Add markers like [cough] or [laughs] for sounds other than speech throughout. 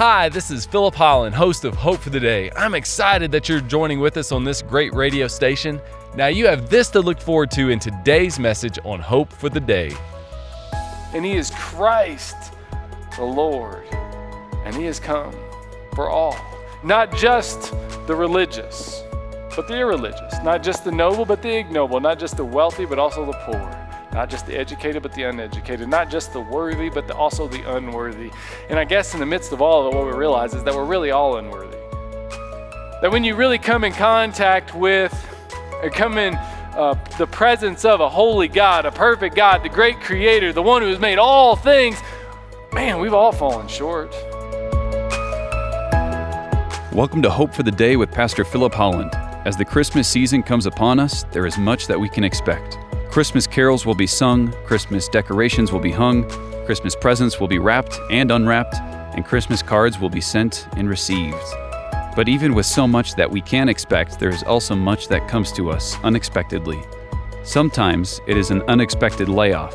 Hi, this is Philip Holland, host of Hope for the Day. I'm excited that you're joining with us on this great radio station. Now, you have this to look forward to in today's message on Hope for the Day. And He is Christ, the Lord, and He has come for all, not just the religious, but the irreligious, not just the noble, but the ignoble, not just the wealthy, but also the poor not just the educated, but the uneducated, not just the worthy, but the, also the unworthy. And I guess in the midst of all of it, what we realize is that we're really all unworthy. That when you really come in contact with, or come in uh, the presence of a holy God, a perfect God, the great creator, the one who has made all things, man, we've all fallen short. Welcome to Hope for the Day with Pastor Philip Holland. As the Christmas season comes upon us, there is much that we can expect. Christmas carols will be sung, Christmas decorations will be hung, Christmas presents will be wrapped and unwrapped, and Christmas cards will be sent and received. But even with so much that we can expect, there is also much that comes to us unexpectedly. Sometimes it is an unexpected layoff.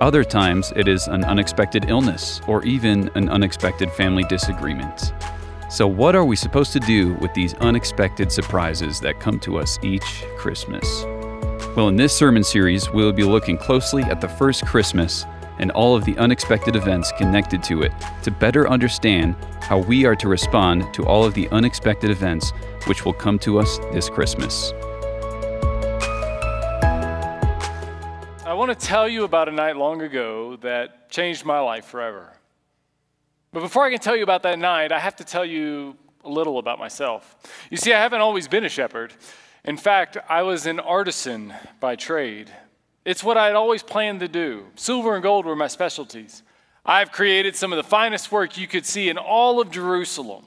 Other times it is an unexpected illness or even an unexpected family disagreement. So, what are we supposed to do with these unexpected surprises that come to us each Christmas? Well, in this sermon series, we will be looking closely at the first Christmas and all of the unexpected events connected to it to better understand how we are to respond to all of the unexpected events which will come to us this Christmas. I want to tell you about a night long ago that changed my life forever. But before I can tell you about that night, I have to tell you a little about myself. You see, I haven't always been a shepherd. In fact, I was an artisan by trade. It's what I'd always planned to do. Silver and gold were my specialties. I've created some of the finest work you could see in all of Jerusalem.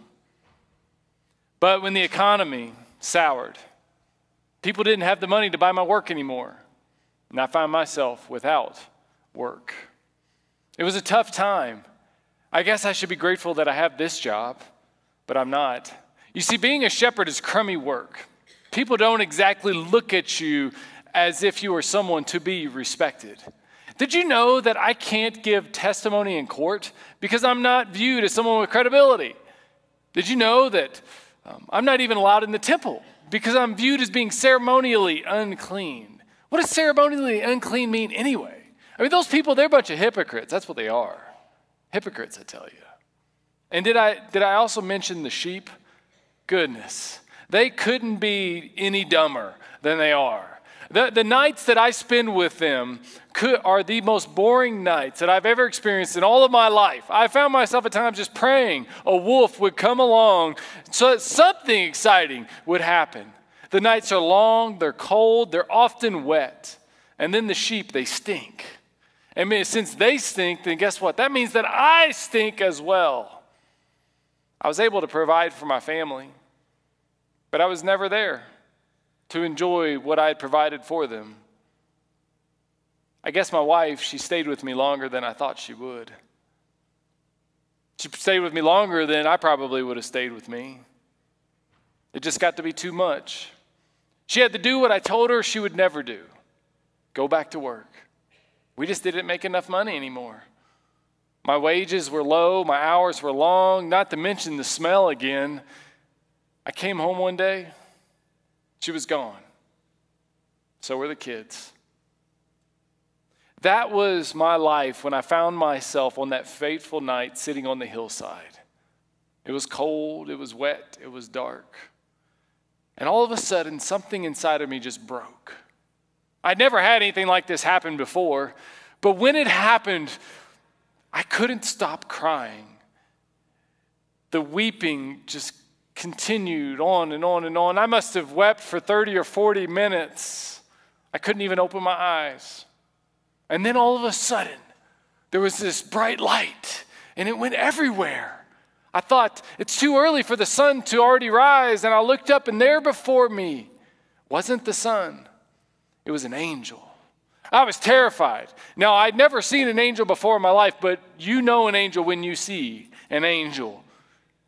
But when the economy soured, people didn't have the money to buy my work anymore, and I found myself without work. It was a tough time. I guess I should be grateful that I have this job, but I'm not. You see, being a shepherd is crummy work. People don't exactly look at you as if you were someone to be respected. Did you know that I can't give testimony in court because I'm not viewed as someone with credibility? Did you know that um, I'm not even allowed in the temple because I'm viewed as being ceremonially unclean? What does ceremonially unclean mean anyway? I mean, those people, they're a bunch of hypocrites. That's what they are. Hypocrites, I tell you. And did I, did I also mention the sheep? Goodness. They couldn't be any dumber than they are. The, the nights that I spend with them could, are the most boring nights that I've ever experienced in all of my life. I found myself at times just praying a wolf would come along so that something exciting would happen. The nights are long, they're cold, they're often wet. And then the sheep, they stink. And since they stink, then guess what? That means that I stink as well. I was able to provide for my family. But I was never there to enjoy what I had provided for them. I guess my wife, she stayed with me longer than I thought she would. She stayed with me longer than I probably would have stayed with me. It just got to be too much. She had to do what I told her she would never do go back to work. We just didn't make enough money anymore. My wages were low, my hours were long, not to mention the smell again. I came home one day, she was gone. So were the kids. That was my life when I found myself on that fateful night sitting on the hillside. It was cold, it was wet, it was dark. And all of a sudden, something inside of me just broke. I'd never had anything like this happen before, but when it happened, I couldn't stop crying. The weeping just continued on and on and on. I must have wept for 30 or 40 minutes. I couldn't even open my eyes. And then all of a sudden, there was this bright light, and it went everywhere. I thought, it's too early for the sun to already rise. And I looked up, and there before me wasn't the sun, it was an angel. I was terrified. Now, I'd never seen an angel before in my life, but you know an angel when you see an angel.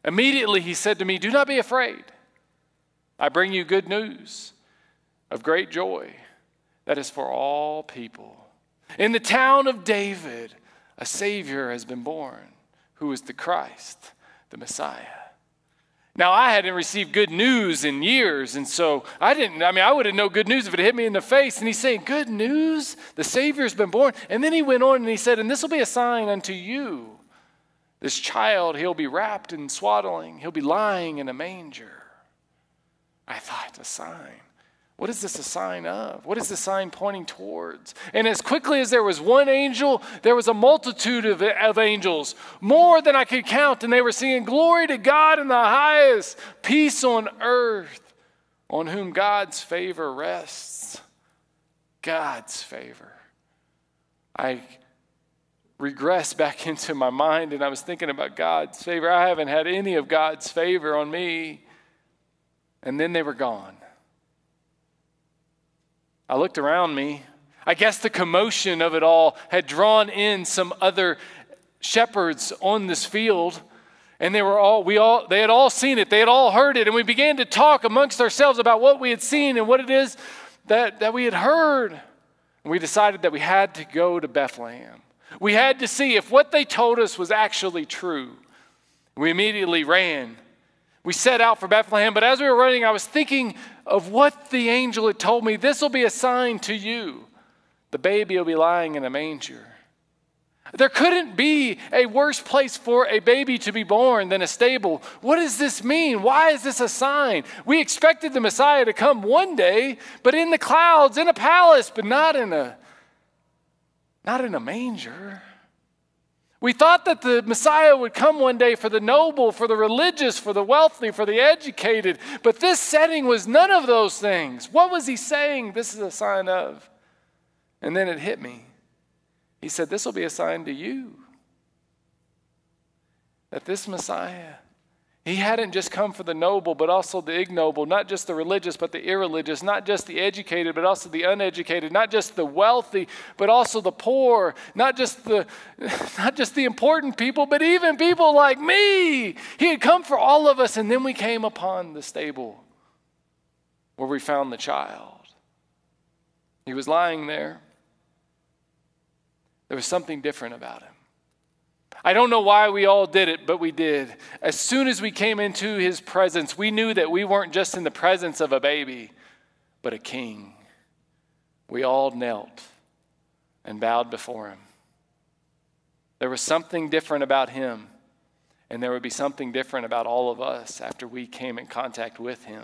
Immediately he said to me, Do not be afraid. I bring you good news of great joy that is for all people. In the town of David, a Savior has been born, who is the Christ, the Messiah. Now, I hadn't received good news in years, and so I didn't, I mean, I would have known good news if it hit me in the face. And he's saying, Good news? The Savior's been born. And then he went on and he said, And this will be a sign unto you. This child, he'll be wrapped in swaddling, he'll be lying in a manger. I thought, a sign. What is this a sign of? What is the sign pointing towards? And as quickly as there was one angel, there was a multitude of, of angels, more than I could count, and they were singing, Glory to God in the highest, peace on earth, on whom God's favor rests. God's favor. I regress back [laughs] into my mind and I was thinking about God's favor. I haven't had any of God's favor on me. And then they were gone. I looked around me. I guess the commotion of it all had drawn in some other shepherds on this field. And they were all, we all, they had all seen it. They had all heard it. And we began to talk amongst ourselves about what we had seen and what it is that, that we had heard. And we decided that we had to go to Bethlehem. We had to see if what they told us was actually true. We immediately ran. We set out for Bethlehem, but as we were running, I was thinking of what the angel had told me. This will be a sign to you. The baby will be lying in a manger. There couldn't be a worse place for a baby to be born than a stable. What does this mean? Why is this a sign? We expected the Messiah to come one day, but in the clouds, in a palace, but not in a not in a manger. We thought that the Messiah would come one day for the noble, for the religious, for the wealthy, for the educated, but this setting was none of those things. What was he saying this is a sign of? And then it hit me. He said, This will be a sign to you that this Messiah he hadn't just come for the noble, but also the ignoble, not just the religious, but the irreligious, not just the educated, but also the uneducated, not just the wealthy, but also the poor, not just the, [laughs] not just the important people, but even people like me. He had come for all of us, and then we came upon the stable where we found the child. He was lying there. There was something different about him. I don't know why we all did it, but we did. As soon as we came into his presence, we knew that we weren't just in the presence of a baby, but a king. We all knelt and bowed before him. There was something different about him, and there would be something different about all of us after we came in contact with him.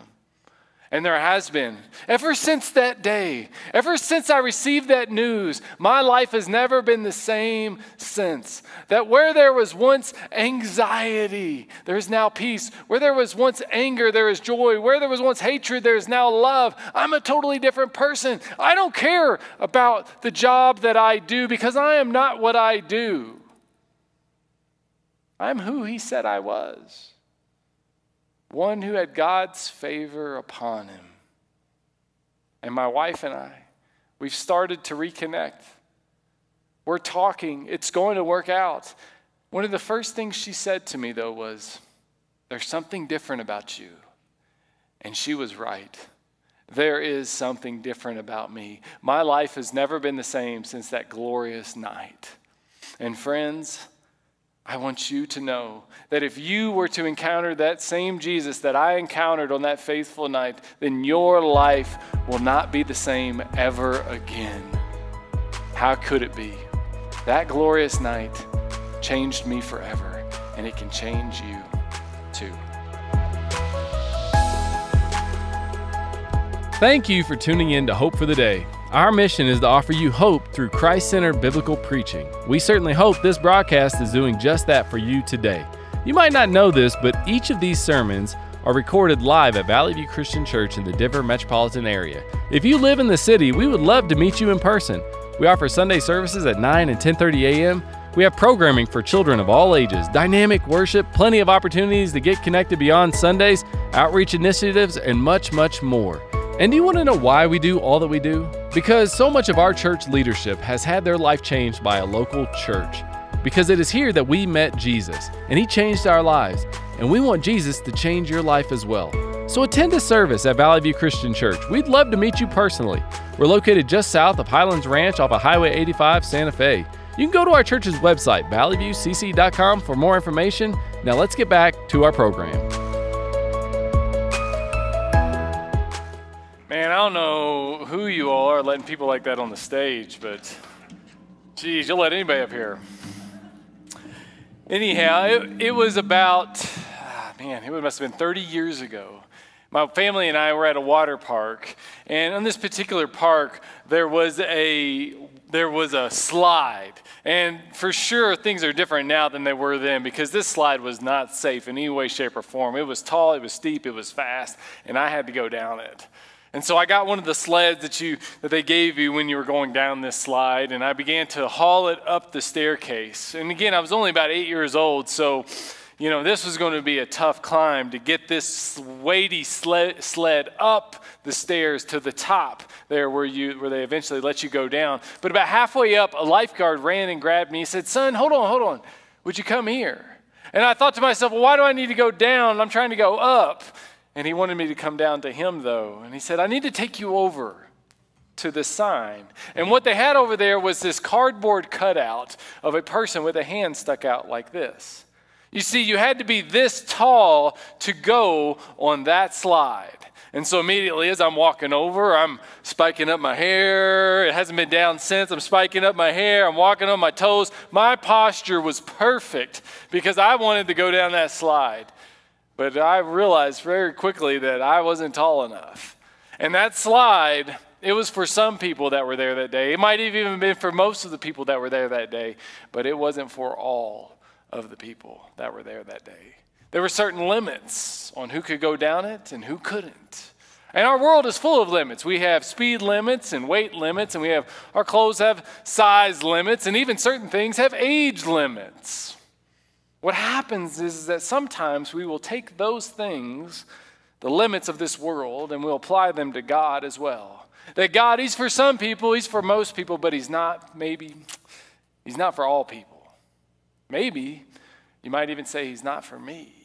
And there has been. Ever since that day, ever since I received that news, my life has never been the same since. That where there was once anxiety, there is now peace. Where there was once anger, there is joy. Where there was once hatred, there is now love. I'm a totally different person. I don't care about the job that I do because I am not what I do. I'm who He said I was one who had God's favor upon him. And my wife and I, we've started to reconnect. We're talking, it's going to work out. One of the first things she said to me, though, was, There's something different about you. And she was right. There is something different about me. My life has never been the same since that glorious night. And friends, I want you to know that if you were to encounter that same Jesus that I encountered on that faithful night, then your life will not be the same ever again. How could it be? That glorious night changed me forever, and it can change you too. Thank you for tuning in to Hope for the Day. Our mission is to offer you hope through Christ centered biblical preaching. We certainly hope this broadcast is doing just that for you today. You might not know this, but each of these sermons are recorded live at Valley View Christian Church in the Denver metropolitan area. If you live in the city, we would love to meet you in person. We offer Sunday services at 9 and 10:30 a.m. We have programming for children of all ages, dynamic worship, plenty of opportunities to get connected beyond Sundays, outreach initiatives, and much, much more. And do you want to know why we do all that we do? Because so much of our church leadership has had their life changed by a local church. Because it is here that we met Jesus, and He changed our lives, and we want Jesus to change your life as well. So attend a service at Valley View Christian Church. We'd love to meet you personally. We're located just south of Highlands Ranch off of Highway 85 Santa Fe. You can go to our church's website, valleyviewcc.com, for more information. Now let's get back to our program. I don't know who you all are letting people like that on the stage, but geez, you'll let anybody up here. Anyhow, it, it was about, ah, man, it must have been 30 years ago. My family and I were at a water park, and on this particular park, there was a there was a slide. And for sure, things are different now than they were then because this slide was not safe in any way, shape, or form. It was tall, it was steep, it was fast, and I had to go down it. And so I got one of the sleds that you that they gave you when you were going down this slide, and I began to haul it up the staircase. And again, I was only about eight years old, so you know this was going to be a tough climb to get this weighty sled, sled up the stairs to the top there where you where they eventually let you go down. But about halfway up, a lifeguard ran and grabbed me. He said, "Son, hold on, hold on. Would you come here?" And I thought to myself, well, why do I need to go down? I'm trying to go up. And he wanted me to come down to him, though. And he said, I need to take you over to the sign. And what they had over there was this cardboard cutout of a person with a hand stuck out like this. You see, you had to be this tall to go on that slide. And so immediately as I'm walking over, I'm spiking up my hair. It hasn't been down since. I'm spiking up my hair. I'm walking on my toes. My posture was perfect because I wanted to go down that slide. But I realized very quickly that I wasn't tall enough. And that slide, it was for some people that were there that day. It might have even been for most of the people that were there that day, but it wasn't for all of the people that were there that day. There were certain limits on who could go down it and who couldn't. And our world is full of limits. We have speed limits and weight limits, and we have our clothes have size limits, and even certain things have age limits. What happens is that sometimes we will take those things, the limits of this world, and we'll apply them to God as well. That God, He's for some people, He's for most people, but He's not, maybe, He's not for all people. Maybe you might even say He's not for me.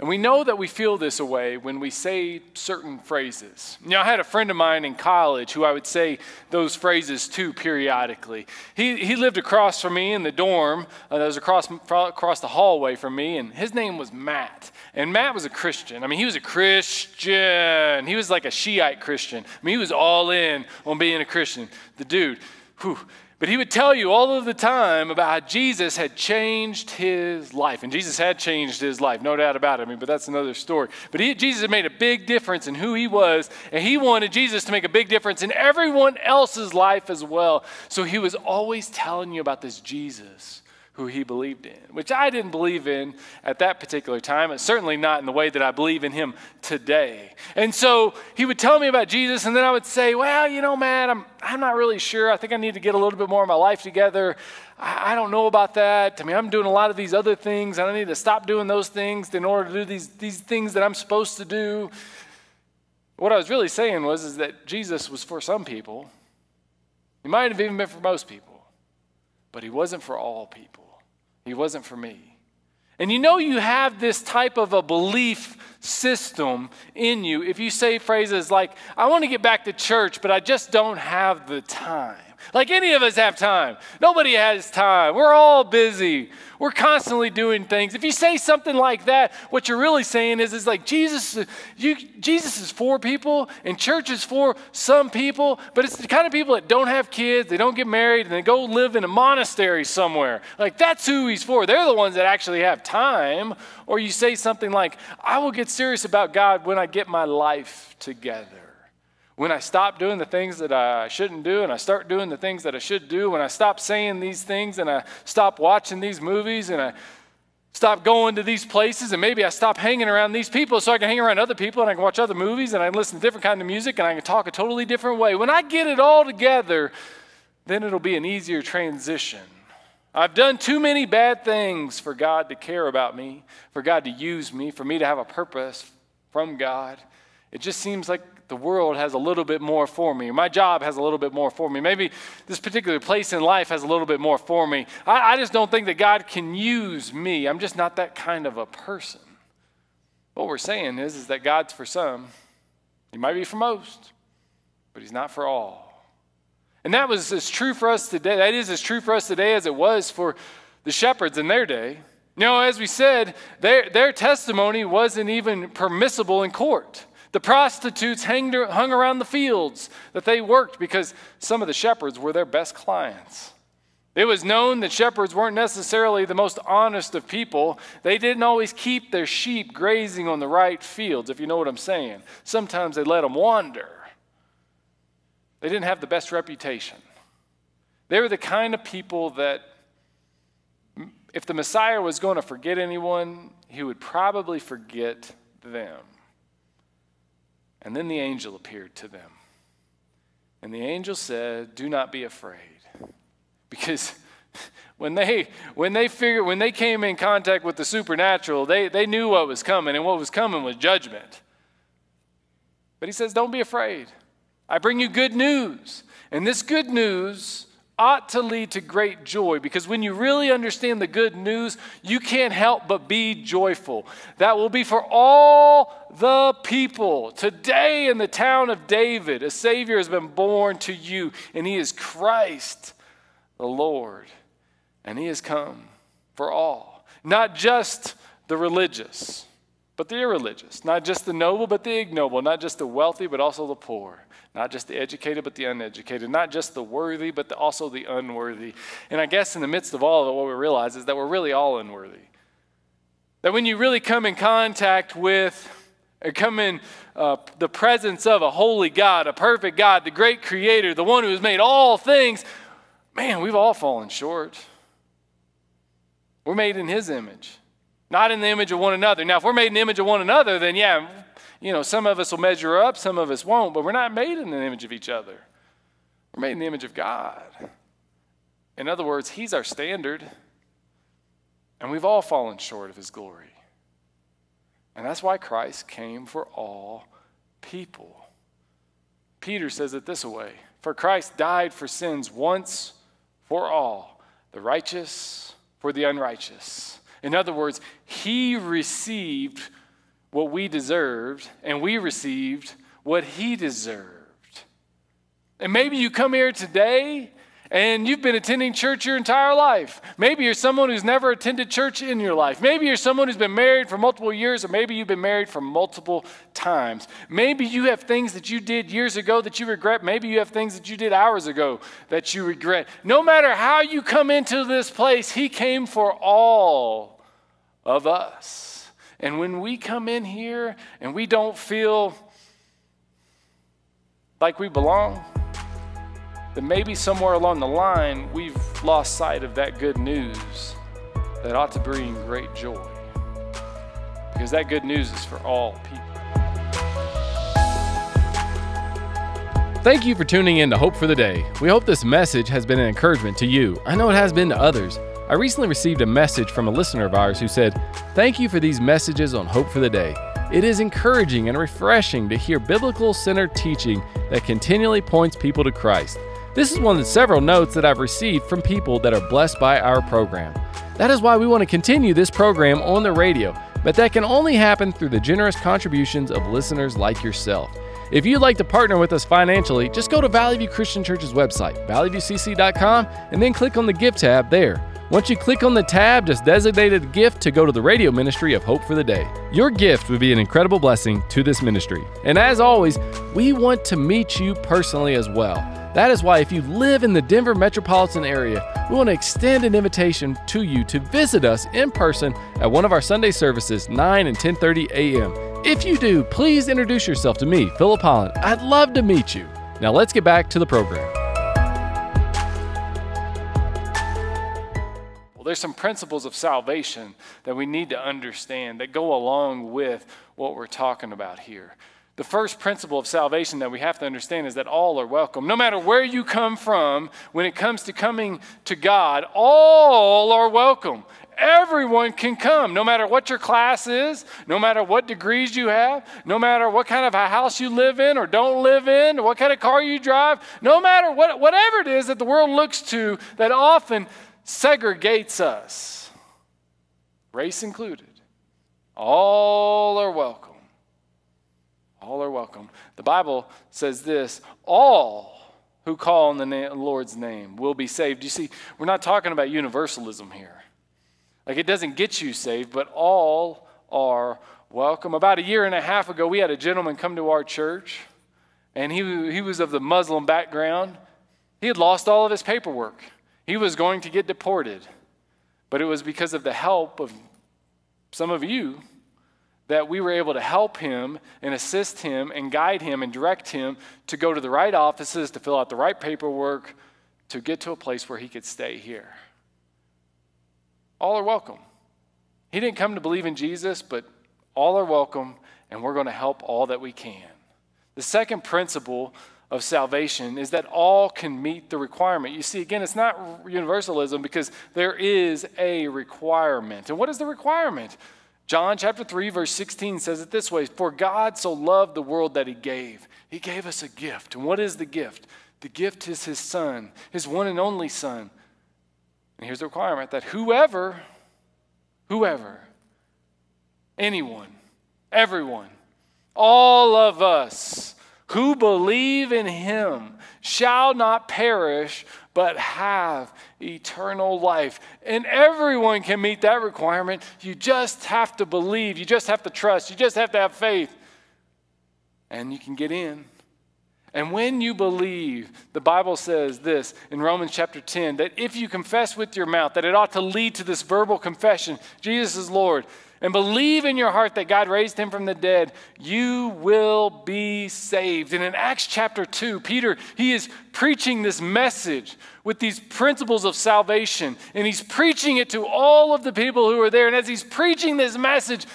And we know that we feel this way when we say certain phrases. You know, I had a friend of mine in college who I would say those phrases to periodically. He, he lived across from me in the dorm uh, that was across, across the hallway from me, and his name was Matt. And Matt was a Christian. I mean, he was a Christian. He was like a Shiite Christian. I mean, he was all in on being a Christian. The dude, whew, but he would tell you all of the time about how Jesus had changed his life. And Jesus had changed his life, no doubt about it. I mean, but that's another story. But he, Jesus had made a big difference in who he was, and he wanted Jesus to make a big difference in everyone else's life as well. So he was always telling you about this Jesus who he believed in, which I didn't believe in at that particular time, and certainly not in the way that I believe in him today. And so he would tell me about Jesus, and then I would say, Well, you know, man, I'm, I'm not really sure. I think I need to get a little bit more of my life together. I, I don't know about that. I mean, I'm doing a lot of these other things, and I need to stop doing those things in order to do these, these things that I'm supposed to do. What I was really saying was is that Jesus was for some people. He might have even been for most people, but he wasn't for all people. He wasn't for me. And you know you have this type of a belief system in you if you say phrases like, I want to get back to church, but I just don't have the time. Like any of us have time. Nobody has time. We're all busy. We're constantly doing things. If you say something like that, what you're really saying is, is like Jesus, you, Jesus is for people and church is for some people, but it's the kind of people that don't have kids, they don't get married, and they go live in a monastery somewhere. Like that's who he's for. They're the ones that actually have time. Or you say something like, I will get serious about God when I get my life together when I stop doing the things that I shouldn't do and I start doing the things that I should do, when I stop saying these things and I stop watching these movies and I stop going to these places and maybe I stop hanging around these people so I can hang around other people and I can watch other movies and I can listen to different kind of music and I can talk a totally different way. When I get it all together, then it'll be an easier transition. I've done too many bad things for God to care about me, for God to use me, for me to have a purpose from God. It just seems like the world has a little bit more for me. My job has a little bit more for me. Maybe this particular place in life has a little bit more for me. I, I just don't think that God can use me. I'm just not that kind of a person. What we're saying is, is that God's for some. He might be for most, but He's not for all. And that was as true for us today. That is as true for us today as it was for the shepherds in their day. You know, as we said, their, their testimony wasn't even permissible in court. The prostitutes hung around the fields that they worked because some of the shepherds were their best clients. It was known that shepherds weren't necessarily the most honest of people. They didn't always keep their sheep grazing on the right fields, if you know what I'm saying. Sometimes they let them wander. They didn't have the best reputation. They were the kind of people that, if the Messiah was going to forget anyone, he would probably forget them. And then the angel appeared to them. And the angel said, Do not be afraid. Because [laughs] when they when they figured when they came in contact with the supernatural, they, they knew what was coming, and what was coming was judgment. But he says, Don't be afraid. I bring you good news. And this good news ought to lead to great joy because when you really understand the good news, you can't help but be joyful. That will be for all the people. Today in the town of David, a Savior has been born to you, and He is Christ the Lord. And He has come for all, not just the religious, but the irreligious, not just the noble, but the ignoble, not just the wealthy, but also the poor. Not just the educated, but the uneducated. Not just the worthy, but the, also the unworthy. And I guess in the midst of all of it, what we realize is that we're really all unworthy. That when you really come in contact with, or come in uh, the presence of a holy God, a perfect God, the great creator, the one who has made all things, man, we've all fallen short. We're made in his image, not in the image of one another. Now, if we're made in the image of one another, then yeah, you know, some of us will measure up, some of us won't, but we're not made in the image of each other. We're made in the image of God. In other words, He's our standard, and we've all fallen short of His glory. And that's why Christ came for all people. Peter says it this way For Christ died for sins once for all, the righteous for the unrighteous. In other words, He received what we deserved, and we received what he deserved. And maybe you come here today and you've been attending church your entire life. Maybe you're someone who's never attended church in your life. Maybe you're someone who's been married for multiple years, or maybe you've been married for multiple times. Maybe you have things that you did years ago that you regret. Maybe you have things that you did hours ago that you regret. No matter how you come into this place, He came for all of us. And when we come in here and we don't feel like we belong, then maybe somewhere along the line we've lost sight of that good news that ought to bring great joy. Because that good news is for all people. Thank you for tuning in to Hope for the Day. We hope this message has been an encouragement to you. I know it has been to others. I recently received a message from a listener of ours who said, Thank you for these messages on Hope for the Day. It is encouraging and refreshing to hear biblical centered teaching that continually points people to Christ. This is one of several notes that I've received from people that are blessed by our program. That is why we want to continue this program on the radio, but that can only happen through the generous contributions of listeners like yourself. If you'd like to partner with us financially, just go to Valley View Christian Church's website, valleyviewcc.com, and then click on the gift tab there. Once you click on the tab, just designate a gift to go to the radio ministry of Hope for the Day. Your gift would be an incredible blessing to this ministry. And as always, we want to meet you personally as well. That is why, if you live in the Denver metropolitan area, we want to extend an invitation to you to visit us in person at one of our Sunday services, 9 and 10:30 a.m. If you do, please introduce yourself to me, Philip Holland. I'd love to meet you. Now let's get back to the program. Well, there's some principles of salvation that we need to understand that go along with what we're talking about here. The first principle of salvation that we have to understand is that all are welcome. No matter where you come from, when it comes to coming to God, all are welcome. Everyone can come, no matter what your class is, no matter what degrees you have, no matter what kind of a house you live in or don't live in, or what kind of car you drive, no matter what, whatever it is that the world looks to that often segregates us, race included. All are welcome. All are welcome. The Bible says this all who call on the na- Lord's name will be saved. You see, we're not talking about universalism here. Like it doesn't get you saved, but all are welcome. About a year and a half ago, we had a gentleman come to our church, and he, he was of the Muslim background. He had lost all of his paperwork, he was going to get deported. But it was because of the help of some of you that we were able to help him and assist him and guide him and direct him to go to the right offices, to fill out the right paperwork, to get to a place where he could stay here. All are welcome. He didn't come to believe in Jesus, but all are welcome, and we're going to help all that we can. The second principle of salvation is that all can meet the requirement. You see, again, it's not universalism because there is a requirement. And what is the requirement? John chapter 3, verse 16 says it this way For God so loved the world that he gave. He gave us a gift. And what is the gift? The gift is his son, his one and only son. And here's the requirement that whoever, whoever, anyone, everyone, all of us who believe in him shall not perish, but have eternal life. And everyone can meet that requirement. You just have to believe, you just have to trust, you just have to have faith, and you can get in. And when you believe, the Bible says this in Romans chapter 10 that if you confess with your mouth, that it ought to lead to this verbal confession Jesus is Lord and believe in your heart that God raised him from the dead, you will be saved. And in Acts chapter 2, Peter, he is preaching this message with these principles of salvation, and he's preaching it to all of the people who are there. And as he's preaching this message,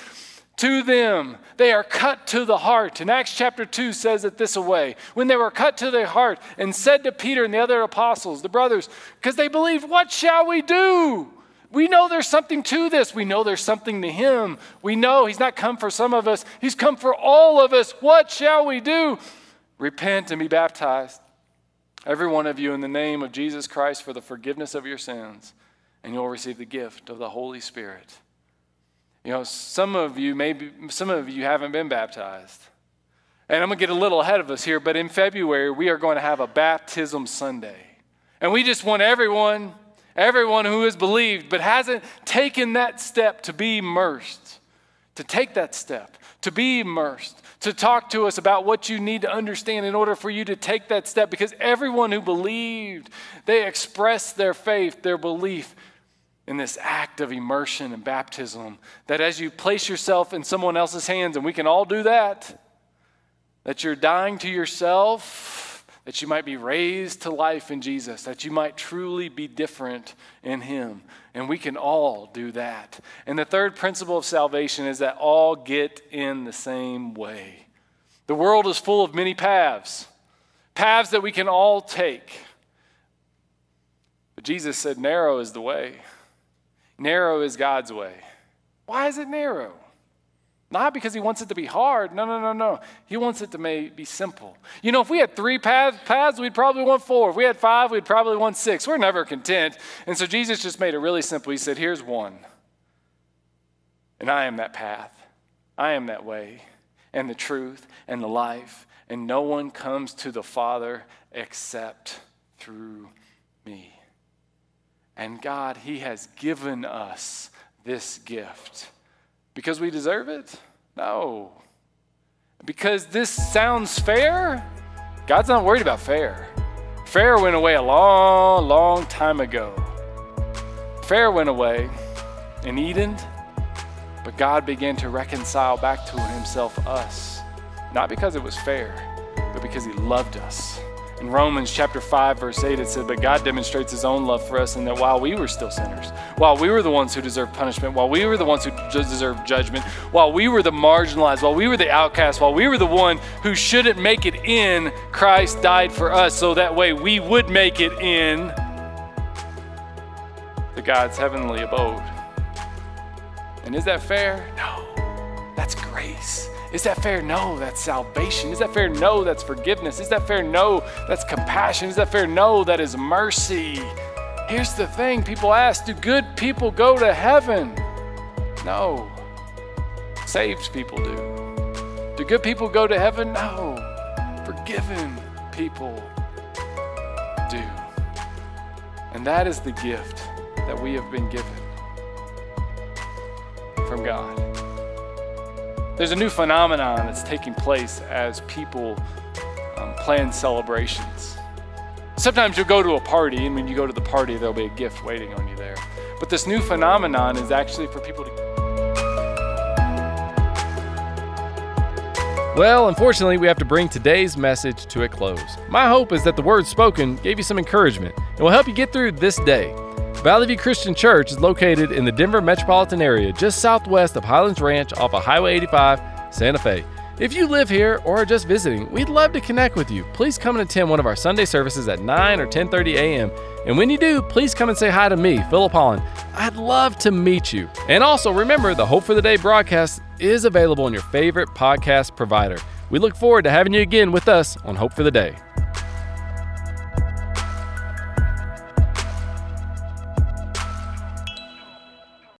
to them. They are cut to the heart. And Acts chapter 2 says it this way when they were cut to the heart and said to Peter and the other apostles, the brothers, because they believed, What shall we do? We know there's something to this. We know there's something to him. We know he's not come for some of us, he's come for all of us. What shall we do? Repent and be baptized, every one of you, in the name of Jesus Christ for the forgiveness of your sins, and you'll receive the gift of the Holy Spirit. You know, some of you maybe some of you haven't been baptized. And I'm going to get a little ahead of us here, but in February we are going to have a baptism Sunday. And we just want everyone everyone who has believed but hasn't taken that step to be immersed, to take that step, to be immersed, to talk to us about what you need to understand in order for you to take that step. Because everyone who believed, they expressed their faith, their belief in this act of immersion and baptism. That as you place yourself in someone else's hands, and we can all do that, that you're dying to yourself that you might be raised to life in Jesus, that you might truly be different in Him. And we can all do that. And the third principle of salvation is that all get in the same way. The world is full of many paths, paths that we can all take. But Jesus said, narrow is the way, narrow is God's way. Why is it narrow? Not because he wants it to be hard. No, no, no, no. He wants it to may, be simple. You know, if we had three paths, paths, we'd probably want four. If we had five, we'd probably want six. We're never content. And so Jesus just made it really simple. He said, Here's one. And I am that path. I am that way, and the truth, and the life. And no one comes to the Father except through me. And God, He has given us this gift. Because we deserve it? No. Because this sounds fair? God's not worried about fair. Fair went away a long, long time ago. Fair went away in Eden, but God began to reconcile back to Himself us. Not because it was fair, but because He loved us. In Romans chapter 5, verse 8, it said, But God demonstrates his own love for us in that while we were still sinners, while we were the ones who deserved punishment, while we were the ones who deserved judgment, while we were the marginalized, while we were the outcast, while we were the one who shouldn't make it in, Christ died for us so that way we would make it in to God's heavenly abode. And is that fair? No. That's grace. Is that fair? No, that's salvation. Is that fair? No, that's forgiveness. Is that fair? No, that's compassion. Is that fair? No, that is mercy. Here's the thing people ask do good people go to heaven? No. Saved people do. Do good people go to heaven? No. Forgiven people do. And that is the gift that we have been given from God. There's a new phenomenon that's taking place as people um, plan celebrations. Sometimes you'll go to a party, and when you go to the party, there'll be a gift waiting on you there. But this new phenomenon is actually for people to. Well, unfortunately, we have to bring today's message to a close. My hope is that the words spoken gave you some encouragement and will help you get through this day. Valley View Christian Church is located in the Denver metropolitan area, just southwest of Highlands Ranch off of Highway 85, Santa Fe. If you live here or are just visiting, we'd love to connect with you. Please come and attend one of our Sunday services at 9 or 10:30 a.m. And when you do, please come and say hi to me, Philip Holland. I'd love to meet you. And also remember, the Hope for the Day broadcast is available on your favorite podcast provider. We look forward to having you again with us on Hope for the Day.